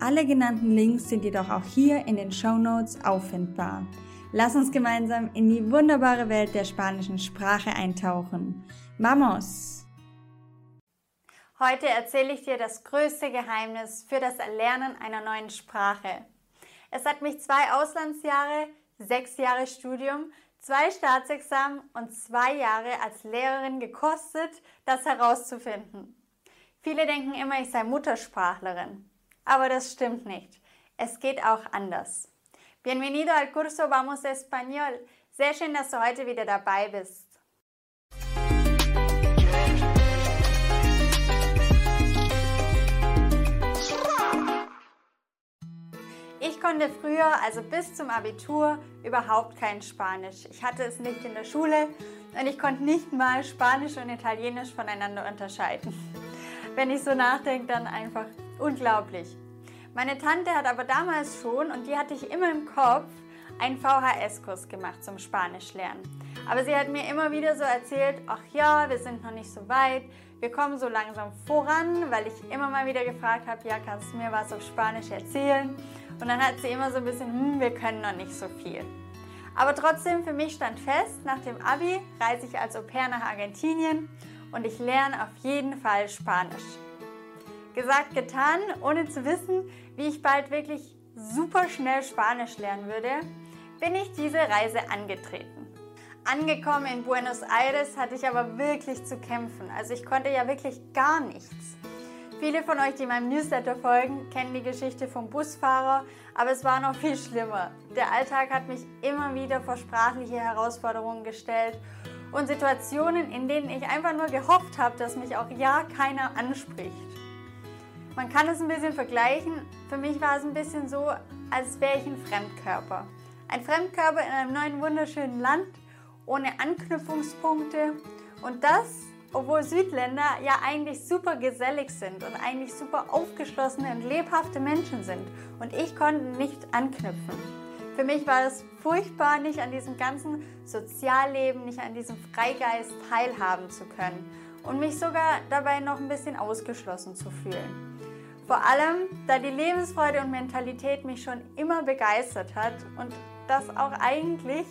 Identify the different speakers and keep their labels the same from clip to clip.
Speaker 1: Alle genannten Links sind jedoch auch hier in den Show Notes auffindbar. Lass uns gemeinsam in die wunderbare Welt der spanischen Sprache eintauchen. Vamos!
Speaker 2: Heute erzähle ich dir das größte Geheimnis für das Erlernen einer neuen Sprache. Es hat mich zwei Auslandsjahre, sechs Jahre Studium, zwei Staatsexamen und zwei Jahre als Lehrerin gekostet, das herauszufinden. Viele denken immer, ich sei Muttersprachlerin. Aber das stimmt nicht. Es geht auch anders. Bienvenido al curso Vamos Español. Sehr schön, dass du heute wieder dabei bist. Ich konnte früher, also bis zum Abitur, überhaupt kein Spanisch. Ich hatte es nicht in der Schule und ich konnte nicht mal Spanisch und Italienisch voneinander unterscheiden. Wenn ich so nachdenke, dann einfach unglaublich. Meine Tante hat aber damals schon, und die hatte ich immer im Kopf, einen VHS-Kurs gemacht zum Spanisch lernen. Aber sie hat mir immer wieder so erzählt, ach ja, wir sind noch nicht so weit, wir kommen so langsam voran, weil ich immer mal wieder gefragt habe, ja, kannst du mir was auf Spanisch erzählen? Und dann hat sie immer so ein bisschen, hm, wir können noch nicht so viel. Aber trotzdem, für mich stand fest, nach dem Abi reise ich als Au pair nach Argentinien und ich lerne auf jeden Fall Spanisch. Gesagt, getan, ohne zu wissen, wie ich bald wirklich super schnell Spanisch lernen würde, bin ich diese Reise angetreten. Angekommen in Buenos Aires hatte ich aber wirklich zu kämpfen. Also ich konnte ja wirklich gar nichts. Viele von euch, die meinem Newsletter folgen, kennen die Geschichte vom Busfahrer, aber es war noch viel schlimmer. Der Alltag hat mich immer wieder vor sprachliche Herausforderungen gestellt und Situationen, in denen ich einfach nur gehofft habe, dass mich auch ja keiner anspricht. Man kann es ein bisschen vergleichen. Für mich war es ein bisschen so, als wäre ich ein Fremdkörper. Ein Fremdkörper in einem neuen wunderschönen Land, ohne Anknüpfungspunkte. Und das, obwohl Südländer ja eigentlich super gesellig sind und eigentlich super aufgeschlossene und lebhafte Menschen sind. Und ich konnte nicht anknüpfen. Für mich war es furchtbar, nicht an diesem ganzen Sozialleben, nicht an diesem Freigeist teilhaben zu können und mich sogar dabei noch ein bisschen ausgeschlossen zu fühlen. Vor allem, da die Lebensfreude und Mentalität mich schon immer begeistert hat und das auch eigentlich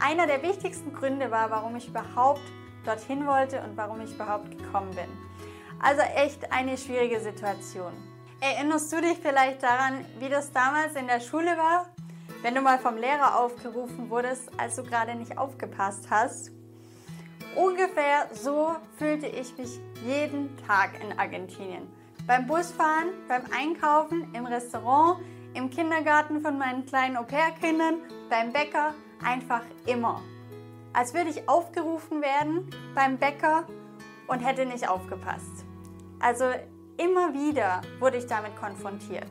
Speaker 2: einer der wichtigsten Gründe war, warum ich überhaupt dorthin wollte und warum ich überhaupt gekommen bin. Also echt eine schwierige Situation. Erinnerst du dich vielleicht daran, wie das damals in der Schule war, wenn du mal vom Lehrer aufgerufen wurdest, als du gerade nicht aufgepasst hast? Ungefähr so fühlte ich mich jeden Tag in Argentinien. Beim Busfahren, beim Einkaufen, im Restaurant, im Kindergarten von meinen kleinen Au-pair-Kindern, beim Bäcker, einfach immer. Als würde ich aufgerufen werden beim Bäcker und hätte nicht aufgepasst. Also immer wieder wurde ich damit konfrontiert.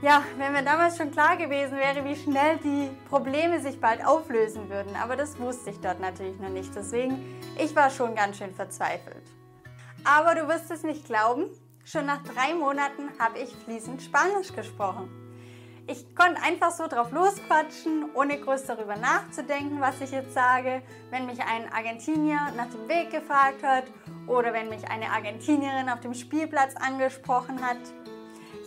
Speaker 2: Ja, wenn mir damals schon klar gewesen wäre, wie schnell die Probleme sich bald auflösen würden, aber das wusste ich dort natürlich noch nicht. Deswegen, ich war schon ganz schön verzweifelt. Aber du wirst es nicht glauben, schon nach drei Monaten habe ich fließend Spanisch gesprochen. Ich konnte einfach so drauf losquatschen, ohne groß darüber nachzudenken, was ich jetzt sage. Wenn mich ein Argentinier nach dem Weg gefragt hat oder wenn mich eine Argentinierin auf dem Spielplatz angesprochen hat.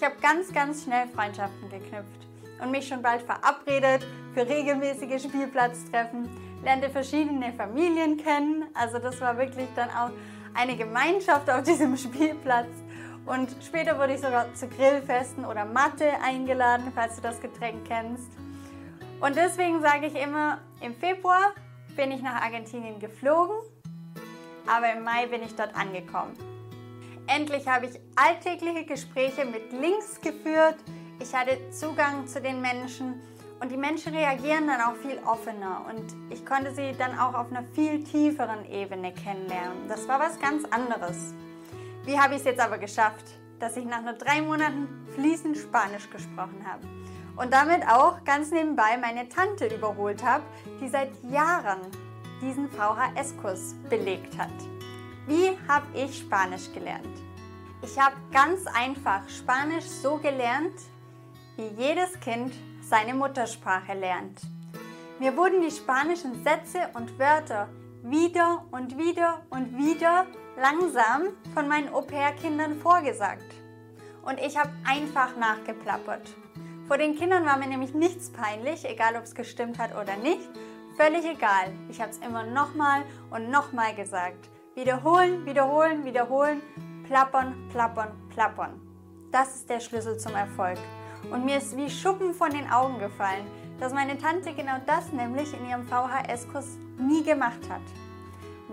Speaker 2: Ich habe ganz, ganz schnell Freundschaften geknüpft und mich schon bald verabredet für regelmäßige Spielplatztreffen, lernte verschiedene Familien kennen. Also das war wirklich dann auch eine Gemeinschaft auf diesem Spielplatz. Und später wurde ich sogar zu Grillfesten oder Matte eingeladen, falls du das Getränk kennst. Und deswegen sage ich immer, im Februar bin ich nach Argentinien geflogen, aber im Mai bin ich dort angekommen. Endlich habe ich alltägliche Gespräche mit Links geführt. Ich hatte Zugang zu den Menschen und die Menschen reagieren dann auch viel offener und ich konnte sie dann auch auf einer viel tieferen Ebene kennenlernen. Das war was ganz anderes. Wie habe ich es jetzt aber geschafft? dass ich nach nur drei Monaten fließend Spanisch gesprochen habe. Und damit auch ganz nebenbei meine Tante überholt habe, die seit Jahren diesen VHS-Kurs belegt hat. Wie habe ich Spanisch gelernt? Ich habe ganz einfach Spanisch so gelernt, wie jedes Kind seine Muttersprache lernt. Mir wurden die spanischen Sätze und Wörter wieder und wieder und wieder langsam von meinen Au-pair-Kindern vorgesagt. Und ich habe einfach nachgeplappert. Vor den Kindern war mir nämlich nichts peinlich, egal ob es gestimmt hat oder nicht. Völlig egal. Ich habe es immer nochmal und nochmal gesagt. Wiederholen, wiederholen, wiederholen, plappern, plappern, plappern. Das ist der Schlüssel zum Erfolg. Und mir ist wie Schuppen von den Augen gefallen, dass meine Tante genau das nämlich in ihrem VHS-Kurs nie gemacht hat.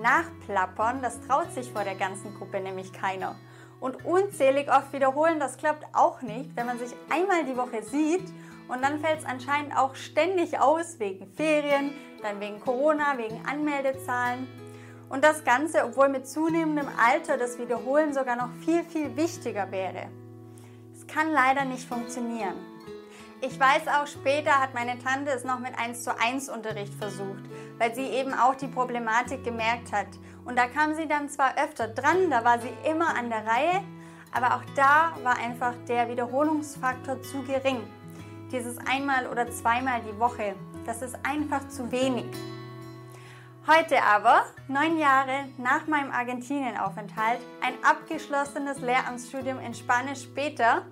Speaker 2: Nachplappern, das traut sich vor der ganzen Gruppe nämlich keiner. Und unzählig oft wiederholen, das klappt auch nicht, wenn man sich einmal die Woche sieht und dann fällt es anscheinend auch ständig aus, wegen Ferien, dann wegen Corona, wegen Anmeldezahlen. Und das Ganze, obwohl mit zunehmendem Alter das Wiederholen sogar noch viel, viel wichtiger wäre. Es kann leider nicht funktionieren. Ich weiß auch, später hat meine Tante es noch mit 1 zu 1 Unterricht versucht, weil sie eben auch die Problematik gemerkt hat. Und da kam sie dann zwar öfter dran, da war sie immer an der Reihe, aber auch da war einfach der Wiederholungsfaktor zu gering. Dieses einmal oder zweimal die Woche, das ist einfach zu wenig. Heute aber, neun Jahre nach meinem Argentinien-Aufenthalt, ein abgeschlossenes Lehramtsstudium in Spanisch später,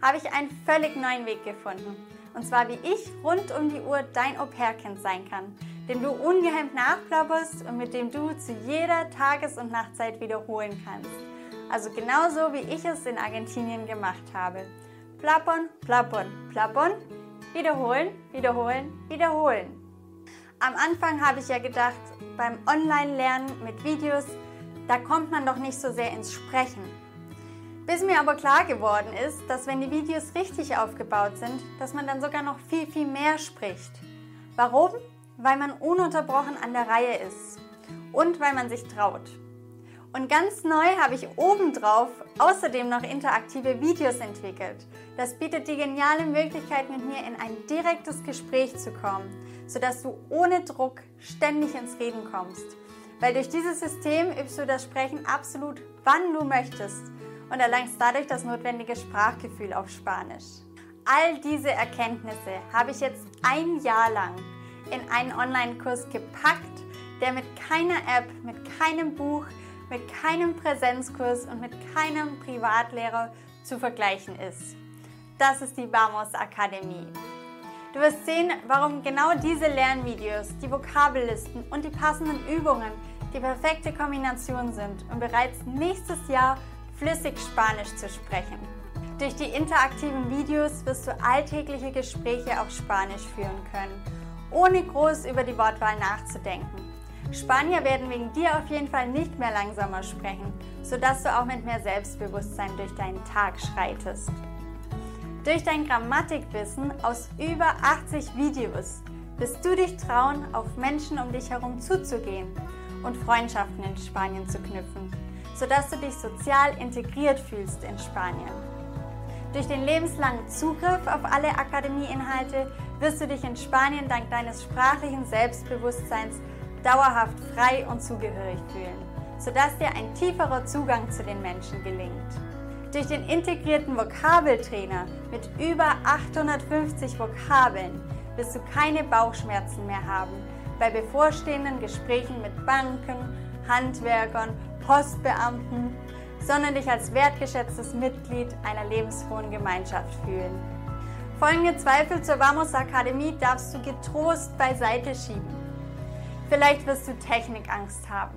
Speaker 2: habe ich einen völlig neuen Weg gefunden. Und zwar, wie ich rund um die Uhr dein Au-pair-Kind sein kann, den du ungehemmt nachplapperst und mit dem du zu jeder Tages- und Nachtzeit wiederholen kannst. Also genauso, wie ich es in Argentinien gemacht habe. Plappern, plappern, plappern, wiederholen, wiederholen, wiederholen. Am Anfang habe ich ja gedacht, beim Online-Lernen mit Videos, da kommt man doch nicht so sehr ins Sprechen. Bis mir aber klar geworden ist, dass wenn die Videos richtig aufgebaut sind, dass man dann sogar noch viel, viel mehr spricht. Warum? Weil man ununterbrochen an der Reihe ist und weil man sich traut. Und ganz neu habe ich obendrauf außerdem noch interaktive Videos entwickelt. Das bietet die geniale Möglichkeit, mit mir in ein direktes Gespräch zu kommen, sodass du ohne Druck ständig ins Reden kommst. Weil durch dieses System übst du das Sprechen absolut wann du möchtest und erlangst dadurch das notwendige Sprachgefühl auf Spanisch. All diese Erkenntnisse habe ich jetzt ein Jahr lang in einen Online-Kurs gepackt, der mit keiner App, mit keinem Buch, mit keinem Präsenzkurs und mit keinem Privatlehrer zu vergleichen ist. Das ist die Vamos Akademie. Du wirst sehen, warum genau diese Lernvideos, die Vokabellisten und die passenden Übungen die perfekte Kombination sind, um bereits nächstes Jahr flüssig Spanisch zu sprechen. Durch die interaktiven Videos wirst du alltägliche Gespräche auf Spanisch führen können, ohne groß über die Wortwahl nachzudenken. Spanier werden wegen dir auf jeden Fall nicht mehr langsamer sprechen, sodass du auch mit mehr Selbstbewusstsein durch deinen Tag schreitest. Durch dein Grammatikwissen aus über 80 Videos wirst du dich trauen, auf Menschen um dich herum zuzugehen und Freundschaften in Spanien zu knüpfen sodass du dich sozial integriert fühlst in Spanien. Durch den lebenslangen Zugriff auf alle Akademieinhalte wirst du dich in Spanien dank deines sprachlichen Selbstbewusstseins dauerhaft frei und zugehörig fühlen, sodass dir ein tieferer Zugang zu den Menschen gelingt. Durch den integrierten Vokabeltrainer mit über 850 Vokabeln wirst du keine Bauchschmerzen mehr haben bei bevorstehenden Gesprächen mit Banken, Handwerkern Postbeamten, sondern dich als wertgeschätztes Mitglied einer lebensfrohen Gemeinschaft fühlen. Folgende Zweifel zur Vamos Akademie darfst du getrost beiseite schieben. Vielleicht wirst du Technikangst haben.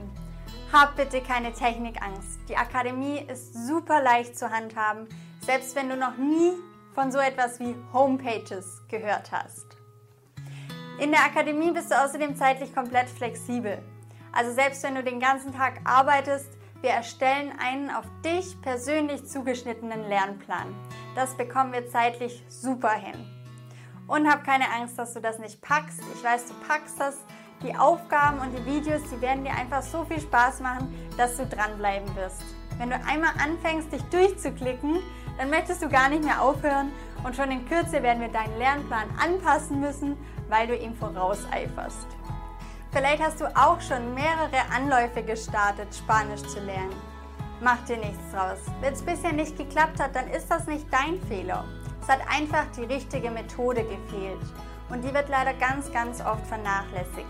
Speaker 2: Hab bitte keine Technikangst. Die Akademie ist super leicht zu handhaben, selbst wenn du noch nie von so etwas wie Homepages gehört hast. In der Akademie bist du außerdem zeitlich komplett flexibel. Also selbst wenn du den ganzen Tag arbeitest, wir erstellen einen auf dich persönlich zugeschnittenen Lernplan. Das bekommen wir zeitlich super hin. Und hab keine Angst, dass du das nicht packst. Ich weiß, du packst das. Die Aufgaben und die Videos, die werden dir einfach so viel Spaß machen, dass du dranbleiben wirst. Wenn du einmal anfängst, dich durchzuklicken, dann möchtest du gar nicht mehr aufhören und schon in Kürze werden wir deinen Lernplan anpassen müssen, weil du ihm vorauseiferst. Vielleicht hast du auch schon mehrere Anläufe gestartet, Spanisch zu lernen. Mach dir nichts draus. Wenn es bisher nicht geklappt hat, dann ist das nicht dein Fehler. Es hat einfach die richtige Methode gefehlt und die wird leider ganz, ganz oft vernachlässigt.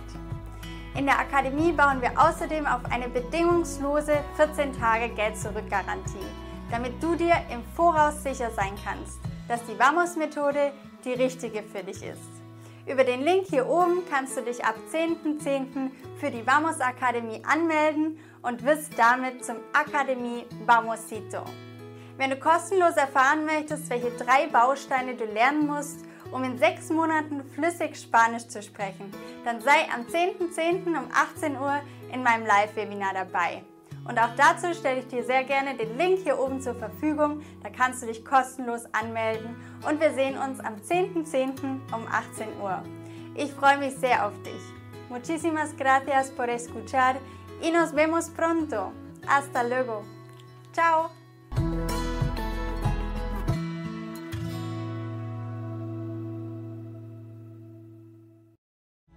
Speaker 2: In der Akademie bauen wir außerdem auf eine bedingungslose 14 Tage Geld-Zurück-Garantie, damit du dir im Voraus sicher sein kannst, dass die Vamos-Methode die richtige für dich ist. Über den Link hier oben kannst du dich ab 10.10. .10. für die Vamos Akademie anmelden und wirst damit zum Akademie Vamosito. Wenn du kostenlos erfahren möchtest, welche drei Bausteine du lernen musst, um in sechs Monaten flüssig Spanisch zu sprechen, dann sei am 10.10. .10. um 18 Uhr in meinem Live-Webinar dabei. Und auch dazu stelle ich dir sehr gerne den Link hier oben zur Verfügung. Da kannst du dich kostenlos anmelden und wir sehen uns am 10.10. .10. um 18 Uhr. Ich freue mich sehr auf dich. Muchísimas gracias por escuchar y nos vemos pronto. Hasta luego. Ciao.